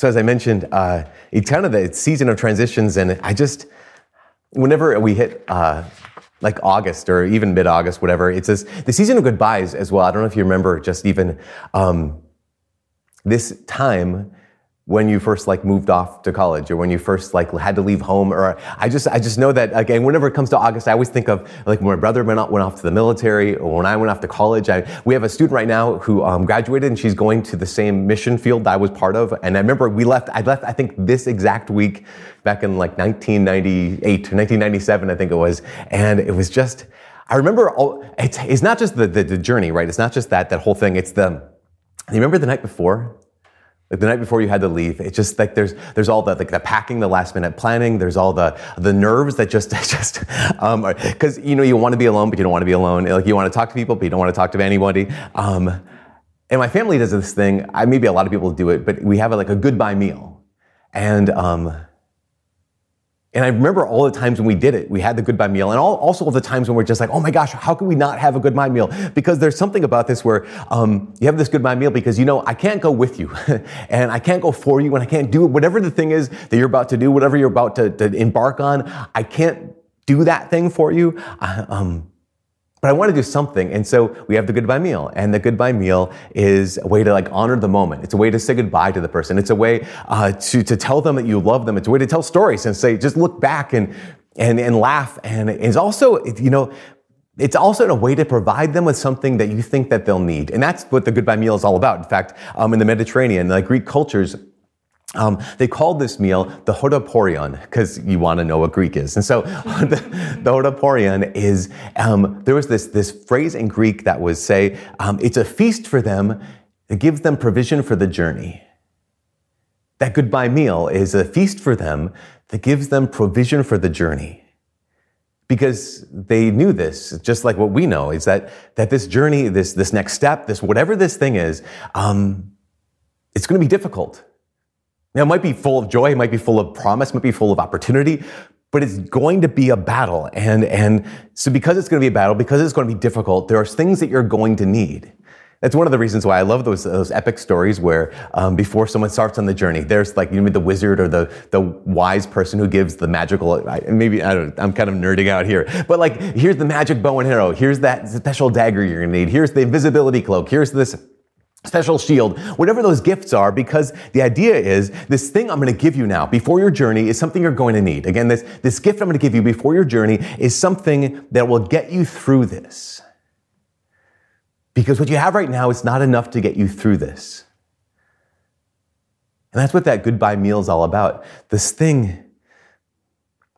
so as I mentioned, uh, it's kind of the season of transitions, and I just, whenever we hit uh, like August or even mid-August, whatever, it's this, the season of goodbyes as well. I don't know if you remember, just even um, this time when you first like moved off to college or when you first like had to leave home or I just I just know that again whenever it comes to August I always think of like when my brother went off, went off to the military or when I went off to college. I, we have a student right now who um, graduated and she's going to the same mission field that I was part of. And I remember we left I left I think this exact week back in like 1998 1997 I think it was. And it was just I remember all, it's, it's not just the, the, the journey right? It's not just that that whole thing. It's the you remember the night before like the night before you had to leave, it's just like there's there's all the like the packing, the last minute planning. There's all the the nerves that just just um because you know you want to be alone, but you don't want to be alone. Like you want to talk to people, but you don't want to talk to anybody. Um, and my family does this thing. I maybe a lot of people do it, but we have a, like a goodbye meal, and um, and I remember all the times when we did it, we had the goodbye meal, and all, also all the times when we're just like, oh my gosh, how can we not have a goodbye meal? Because there's something about this where um, you have this goodbye meal because you know I can't go with you, and I can't go for you, and I can't do whatever the thing is that you're about to do, whatever you're about to, to embark on. I can't do that thing for you. I, um, but I want to do something. And so we have the goodbye meal. And the goodbye meal is a way to like honor the moment. It's a way to say goodbye to the person. It's a way uh, to, to tell them that you love them. It's a way to tell stories and say, just look back and, and, and laugh. And it's also, you know, it's also a way to provide them with something that you think that they'll need. And that's what the goodbye meal is all about. In fact, um, in the Mediterranean, like Greek cultures, um, they called this meal the hodoporion because you want to know what Greek is. And so the, the hodoporion is, um, there was this, this phrase in Greek that was say, um, it's a feast for them. It gives them provision for the journey. That goodbye meal is a feast for them that gives them provision for the journey. Because they knew this, just like what we know, is that, that this journey, this, this next step, this whatever this thing is, um, it's going to be difficult. Now, it might be full of joy, it might be full of promise, it might be full of opportunity, but it's going to be a battle. And, and so because it's going to be a battle, because it's going to be difficult, there are things that you're going to need. That's one of the reasons why I love those, those epic stories where um, before someone starts on the journey, there's like you know the wizard or the the wise person who gives the magical. Maybe I don't. I'm kind of nerding out here, but like here's the magic bow and arrow. Here's that special dagger you're gonna need. Here's the invisibility cloak. Here's this special shield, whatever those gifts are, because the idea is this thing I'm going to give you now before your journey is something you're going to need. Again, this, this gift I'm going to give you before your journey is something that will get you through this. Because what you have right now is not enough to get you through this. And that's what that goodbye meal is all about. This thing,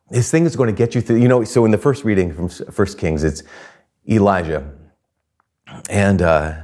this thing is going to get you through. You know, so in the first reading from First Kings, it's Elijah. And, uh,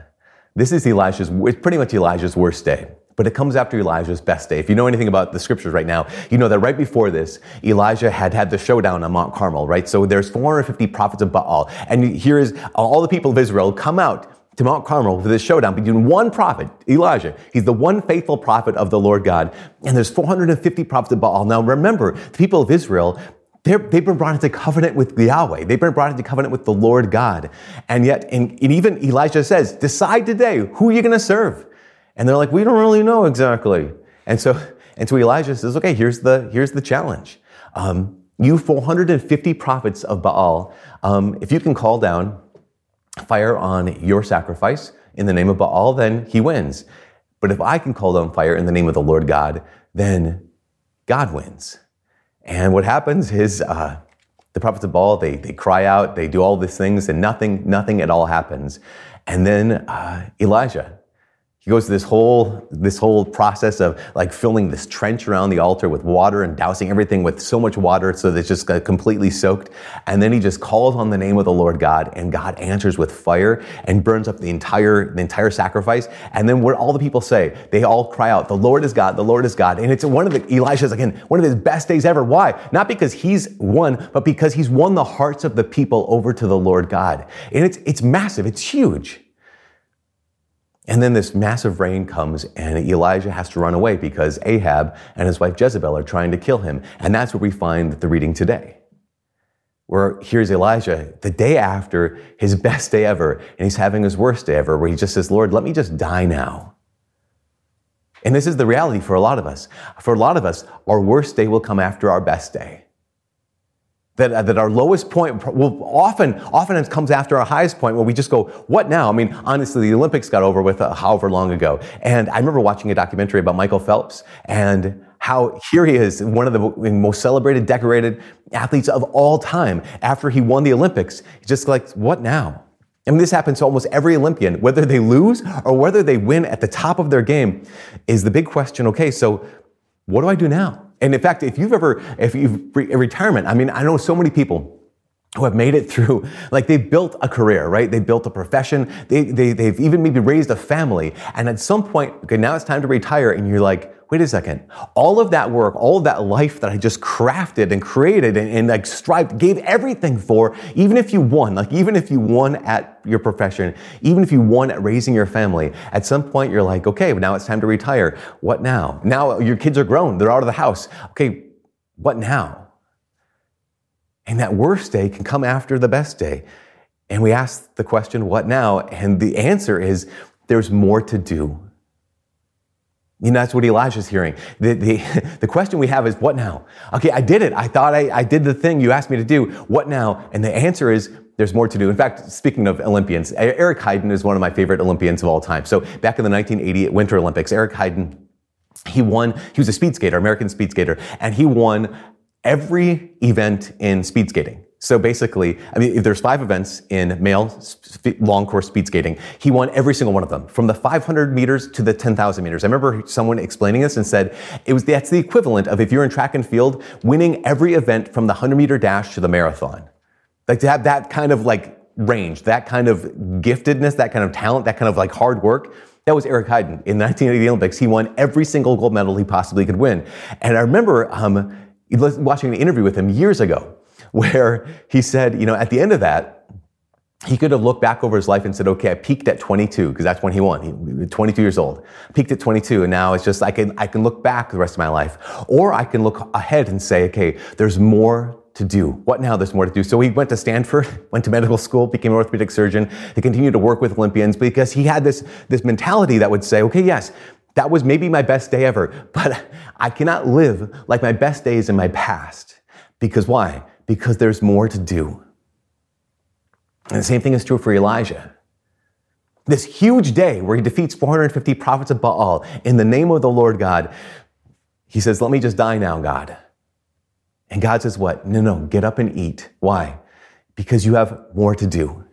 this is Elijah's, it's pretty much Elijah's worst day. But it comes after Elijah's best day. If you know anything about the scriptures right now, you know that right before this, Elijah had had the showdown on Mount Carmel, right? So there's 450 prophets of Baal. And here is all the people of Israel come out to Mount Carmel for this showdown between one prophet, Elijah. He's the one faithful prophet of the Lord God. And there's 450 prophets of Baal. Now remember, the people of Israel, they have been brought into covenant with Yahweh. They've been brought into covenant with the Lord God. And yet, and, and even Elijah says, decide today, who you're you going to serve? And they're like, we don't really know exactly. And so, and so Elijah says, okay, here's the, here's the challenge. Um, you 450 prophets of Baal, um, if you can call down fire on your sacrifice in the name of Baal, then he wins. But if I can call down fire in the name of the Lord God, then God wins. And what happens is uh, the prophets of Baal, they, they cry out, they do all these things, and nothing, nothing at all happens. And then uh, Elijah, he goes through this whole, this whole process of like filling this trench around the altar with water and dousing everything with so much water so that it's just uh, completely soaked. And then he just calls on the name of the Lord God and God answers with fire and burns up the entire, the entire sacrifice. And then what all the people say, they all cry out, the Lord is God, the Lord is God. And it's one of the, Elisha's again, one of his best days ever. Why? Not because he's won, but because he's won the hearts of the people over to the Lord God. And it's, it's massive. It's huge. And then this massive rain comes and Elijah has to run away because Ahab and his wife Jezebel are trying to kill him. And that's what we find the reading today. Where here's Elijah the day after his best day ever, and he's having his worst day ever, where he just says, Lord, let me just die now. And this is the reality for a lot of us. For a lot of us, our worst day will come after our best day. That, uh, that our lowest point will often, often comes after our highest point where we just go, what now? I mean, honestly, the Olympics got over with uh, however long ago. And I remember watching a documentary about Michael Phelps and how here he is, one of the most celebrated, decorated athletes of all time. After he won the Olympics, he's just like, what now? I mean, this happens to almost every Olympian, whether they lose or whether they win at the top of their game, is the big question. Okay, so what do I do now? And in fact, if you've ever, if you've re- retirement, I mean, I know so many people who have made it through, like they've built a career, right? They built a profession. They, they, they've even maybe raised a family. And at some point, okay, now it's time to retire. And you're like, wait a second. All of that work, all of that life that I just crafted and created and, and like strived, gave everything for, even if you won, like even if you won at your profession, even if you won at raising your family, at some point you're like, okay, now it's time to retire. What now? Now your kids are grown. They're out of the house. Okay. What now? And that worst day can come after the best day. And we ask the question, what now? And the answer is, there's more to do. You know, that's what Elijah's hearing. The, the, the question we have is, what now? Okay, I did it. I thought I, I did the thing you asked me to do. What now? And the answer is, there's more to do. In fact, speaking of Olympians, Eric Heiden is one of my favorite Olympians of all time. So back in the 1980 Winter Olympics, Eric Heiden, he won, he was a speed skater, American speed skater, and he won every event in speed skating. So basically, I mean, if there's five events in male long course speed skating, he won every single one of them, from the 500 meters to the 10,000 meters. I remember someone explaining this and said it was that's the equivalent of if you're in track and field, winning every event from the 100 meter dash to the marathon. Like to have that kind of like range, that kind of giftedness, that kind of talent, that kind of like hard work. That was Eric Heiden in the 1980 Olympics. He won every single gold medal he possibly could win. And I remember um, watching an interview with him years ago where he said, you know, at the end of that, he could have looked back over his life and said, okay, I peaked at 22, because that's when he won. He was 22 years old. Peaked at 22, and now it's just, I can, I can look back the rest of my life. Or I can look ahead and say, okay, there's more to do. What now? There's more to do. So he went to Stanford, went to medical school, became an orthopedic surgeon. He continued to work with Olympians because he had this, this mentality that would say, okay, yes, that was maybe my best day ever, but I cannot live like my best days in my past. Because why? because there's more to do. And the same thing is true for Elijah. This huge day where he defeats 450 prophets of Baal in the name of the Lord God, he says, Let me just die now, God. And God says, What? No, no, get up and eat. Why? Because you have more to do.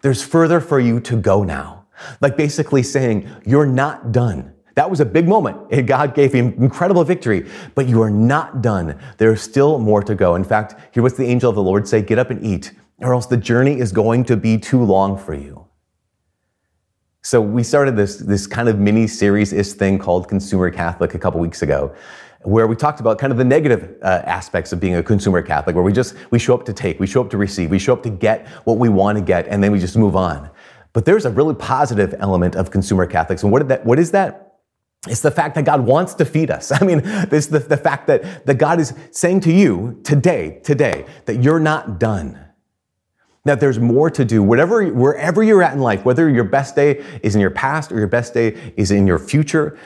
There's further for you to go now. Like basically saying, You're not done. That was a big moment. God gave him incredible victory, but you are not done. There's still more to go. In fact, hear what the angel of the Lord say, get up and eat, or else the journey is going to be too long for you. So we started this, this kind of mini series-ish thing called Consumer Catholic a couple weeks ago, where we talked about kind of the negative uh, aspects of being a consumer Catholic, where we just, we show up to take, we show up to receive, we show up to get what we want to get, and then we just move on. But there's a really positive element of consumer Catholics. And what, that, what is that? It's the fact that God wants to feed us. I mean, this the, the fact that, that God is saying to you today, today, that you're not done. That there's more to do. Whatever, wherever you're at in life, whether your best day is in your past or your best day is in your future,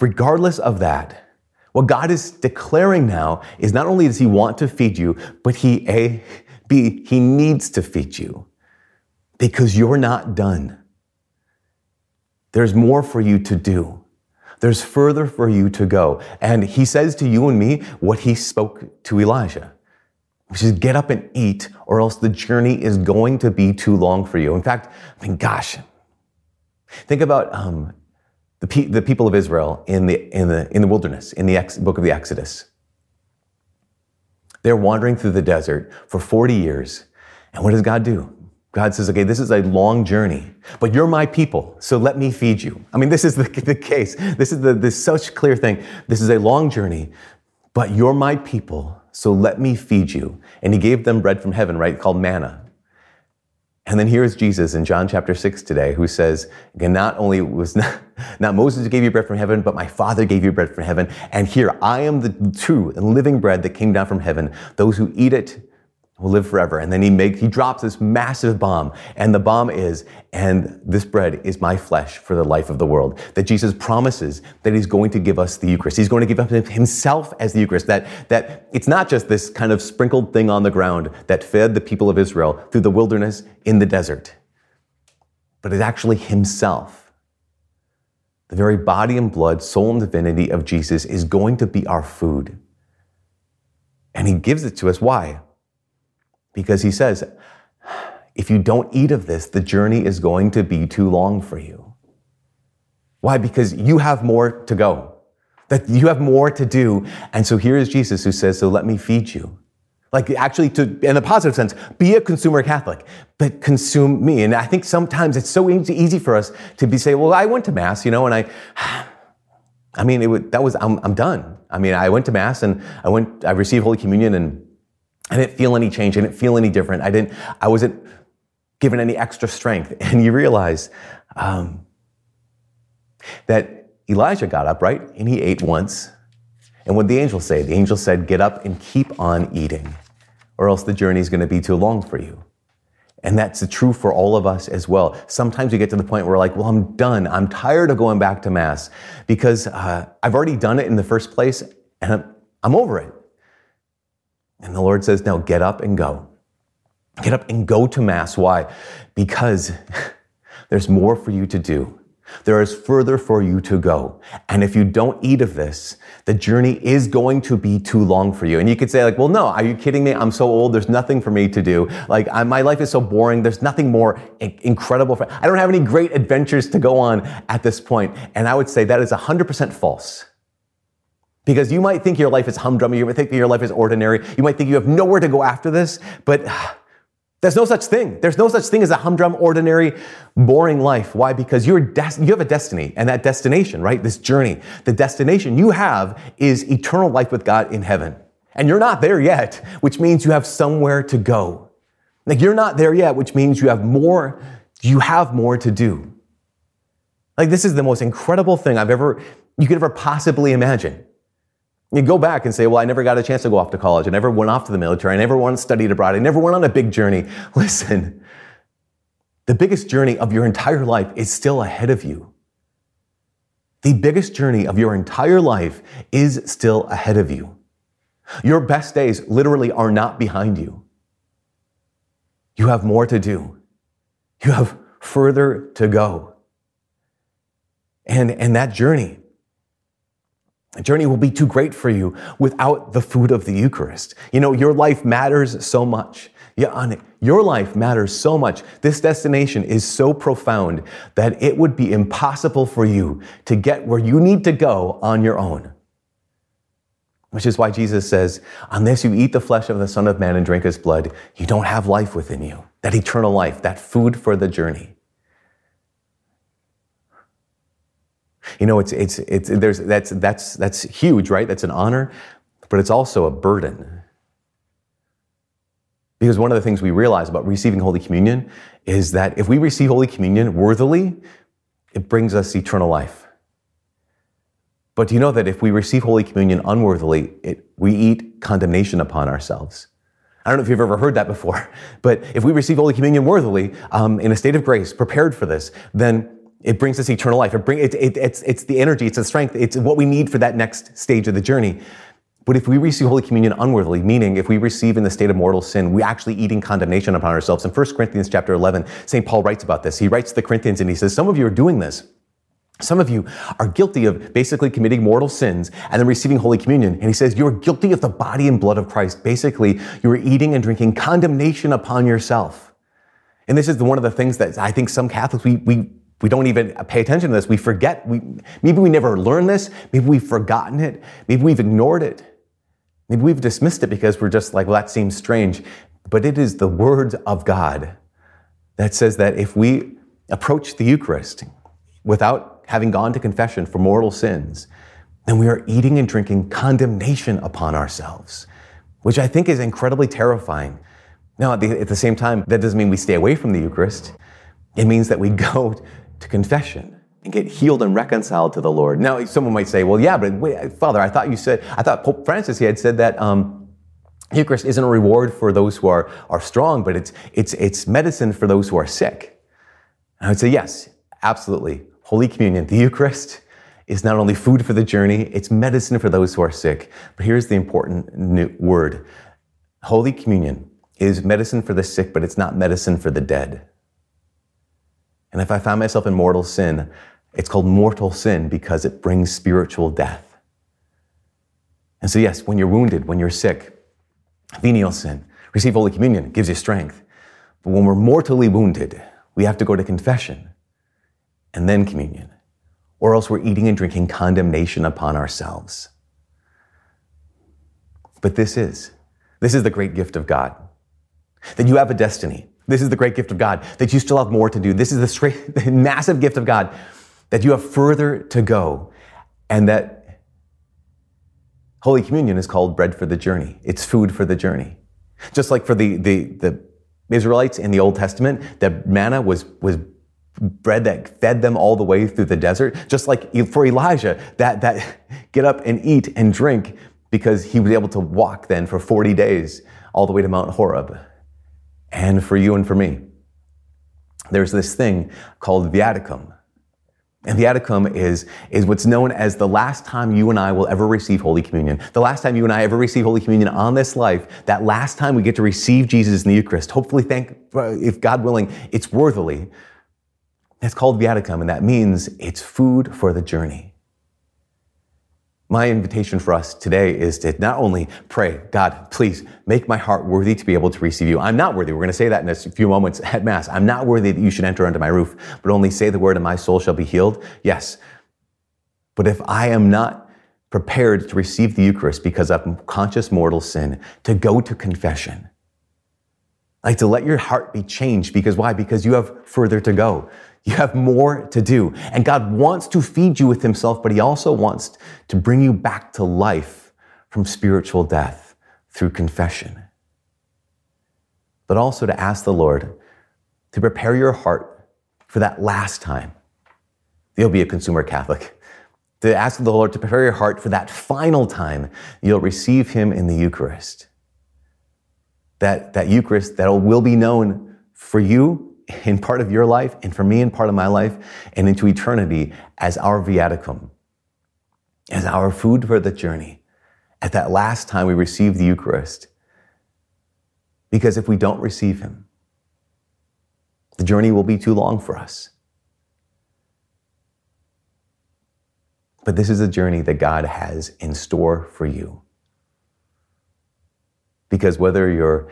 regardless of that, what God is declaring now is not only does He want to feed you, but He, eh, A, B, He needs to feed you because you're not done. There's more for you to do. There's further for you to go. And he says to you and me what he spoke to Elijah, which is get up and eat or else the journey is going to be too long for you. In fact, I mean, gosh, think about um, the, pe- the people of Israel in the, in the, in the wilderness, in the ex- book of the Exodus. They're wandering through the desert for 40 years. And what does God do? God says, okay, this is a long journey, but you're my people, so let me feed you. I mean, this is the, the case. This is the, this such clear thing. This is a long journey, but you're my people, so let me feed you. And he gave them bread from heaven, right? Called manna. And then here's Jesus in John chapter 6 today, who says, not only was not, not Moses gave you bread from heaven, but my Father gave you bread from heaven. And here I am the true and living bread that came down from heaven. Those who eat it will live forever. And then he makes, he drops this massive bomb. And the bomb is, and this bread is my flesh for the life of the world. That Jesus promises that he's going to give us the Eucharist. He's going to give up himself as the Eucharist. That, that it's not just this kind of sprinkled thing on the ground that fed the people of Israel through the wilderness in the desert, but it's actually himself. The very body and blood, soul and divinity of Jesus is going to be our food. And he gives it to us. Why? Because he says, if you don't eat of this, the journey is going to be too long for you. Why? Because you have more to go, that you have more to do. And so here is Jesus who says, so let me feed you. Like actually to, in a positive sense, be a consumer Catholic, but consume me. And I think sometimes it's so easy for us to be say, well, I went to mass, you know, and I, I mean, it, would, that was, I'm, I'm done. I mean, I went to mass and I went, I received Holy Communion and I didn't feel any change. I didn't feel any different. I didn't, I wasn't given any extra strength. And you realize um, that Elijah got up, right? And he ate once. And what did the angel say? The angel said, Get up and keep on eating, or else the journey is going to be too long for you. And that's true for all of us as well. Sometimes we get to the point where we're like, well, I'm done. I'm tired of going back to Mass because uh, I've already done it in the first place and I'm, I'm over it. And the Lord says, now get up and go. Get up and go to Mass. Why? Because there's more for you to do. There is further for you to go. And if you don't eat of this, the journey is going to be too long for you. And you could say like, well, no, are you kidding me? I'm so old. There's nothing for me to do. Like I, my life is so boring. There's nothing more incredible. For, I don't have any great adventures to go on at this point. And I would say that is 100% false. Because you might think your life is humdrum, you might think that your life is ordinary, you might think you have nowhere to go after this, but there's no such thing. There's no such thing as a humdrum, ordinary, boring life. Why? Because you're des- you have a destiny and that destination, right? This journey, the destination you have is eternal life with God in heaven. And you're not there yet, which means you have somewhere to go. Like you're not there yet, which means you have more, you have more to do. Like this is the most incredible thing I've ever, you could ever possibly imagine. You go back and say, well, I never got a chance to go off to college. I never went off to the military. I never went studied abroad. I never went on a big journey. Listen, the biggest journey of your entire life is still ahead of you. The biggest journey of your entire life is still ahead of you. Your best days literally are not behind you. You have more to do. You have further to go. And, and that journey journey will be too great for you without the food of the Eucharist. You know, your life matters so much. Yeah, your life matters so much. This destination is so profound that it would be impossible for you to get where you need to go on your own. Which is why Jesus says, unless you eat the flesh of the Son of Man and drink his blood, you don't have life within you. That eternal life, that food for the journey. You know, it's, it's, it's, there's, that's, that's, that's huge, right? That's an honor, but it's also a burden. Because one of the things we realize about receiving Holy Communion is that if we receive Holy Communion worthily, it brings us eternal life. But do you know that if we receive Holy Communion unworthily, it, we eat condemnation upon ourselves? I don't know if you've ever heard that before, but if we receive Holy Communion worthily, um, in a state of grace, prepared for this, then it brings us eternal life. It bring, it, it, it's, it's the energy, it's the strength, it's what we need for that next stage of the journey. But if we receive Holy Communion unworthily, meaning if we receive in the state of mortal sin, we actually eating condemnation upon ourselves. In 1 Corinthians chapter 11, St. Paul writes about this. He writes to the Corinthians and he says, some of you are doing this. Some of you are guilty of basically committing mortal sins and then receiving Holy Communion. And he says, you're guilty of the body and blood of Christ. Basically, you're eating and drinking condemnation upon yourself. And this is one of the things that I think some Catholics, we, we we don't even pay attention to this. We forget. We, maybe we never learned this. Maybe we've forgotten it. Maybe we've ignored it. Maybe we've dismissed it because we're just like, well, that seems strange. But it is the words of God that says that if we approach the Eucharist without having gone to confession for mortal sins, then we are eating and drinking condemnation upon ourselves, which I think is incredibly terrifying. Now, at the, at the same time, that doesn't mean we stay away from the Eucharist. It means that we go to confession and get healed and reconciled to the Lord. Now, someone might say, well, yeah, but wait, Father, I thought you said, I thought Pope Francis, he had said that, um, Eucharist isn't a reward for those who are, are strong, but it's, it's, it's medicine for those who are sick. And I would say, yes, absolutely. Holy Communion, the Eucharist, is not only food for the journey, it's medicine for those who are sick. But here's the important word Holy Communion is medicine for the sick, but it's not medicine for the dead. And if I find myself in mortal sin, it's called mortal sin because it brings spiritual death. And so, yes, when you're wounded, when you're sick, venial sin, receive Holy Communion, gives you strength. But when we're mortally wounded, we have to go to confession and then communion or else we're eating and drinking condemnation upon ourselves. But this is, this is the great gift of God. That you have a destiny. This is the great gift of God. That you still have more to do. This is the, straight, the massive gift of God. That you have further to go. And that Holy Communion is called bread for the journey. It's food for the journey. Just like for the, the, the Israelites in the Old Testament, that manna was, was bread that fed them all the way through the desert. Just like for Elijah, that, that get up and eat and drink because he was able to walk then for 40 days all the way to Mount Horeb. And for you and for me, there's this thing called viaticum. And viaticum is, is what's known as the last time you and I will ever receive Holy Communion. The last time you and I ever receive Holy Communion on this life, that last time we get to receive Jesus in the Eucharist. Hopefully, thank, uh, if God willing, it's worthily. It's called viaticum, and that means it's food for the journey. My invitation for us today is to not only pray, God, please make my heart worthy to be able to receive you. I'm not worthy. We're going to say that in a few moments at Mass. I'm not worthy that you should enter under my roof, but only say the word and my soul shall be healed. Yes. But if I am not prepared to receive the Eucharist because of conscious mortal sin, to go to confession, like to let your heart be changed because why? Because you have further to go. You have more to do. And God wants to feed you with Himself, but He also wants to bring you back to life from spiritual death through confession. But also to ask the Lord to prepare your heart for that last time. You'll be a consumer Catholic. To ask the Lord to prepare your heart for that final time you'll receive Him in the Eucharist. That, that Eucharist that will be known for you in part of your life and for me in part of my life and into eternity as our viaticum, as our food for the journey. At that last time we receive the Eucharist. Because if we don't receive Him, the journey will be too long for us. But this is a journey that God has in store for you. Because whether you're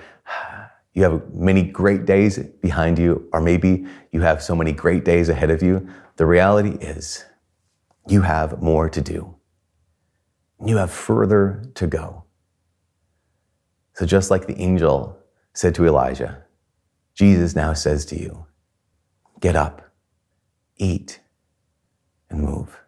you have many great days behind you, or maybe you have so many great days ahead of you. The reality is you have more to do. You have further to go. So just like the angel said to Elijah, Jesus now says to you, get up, eat, and move.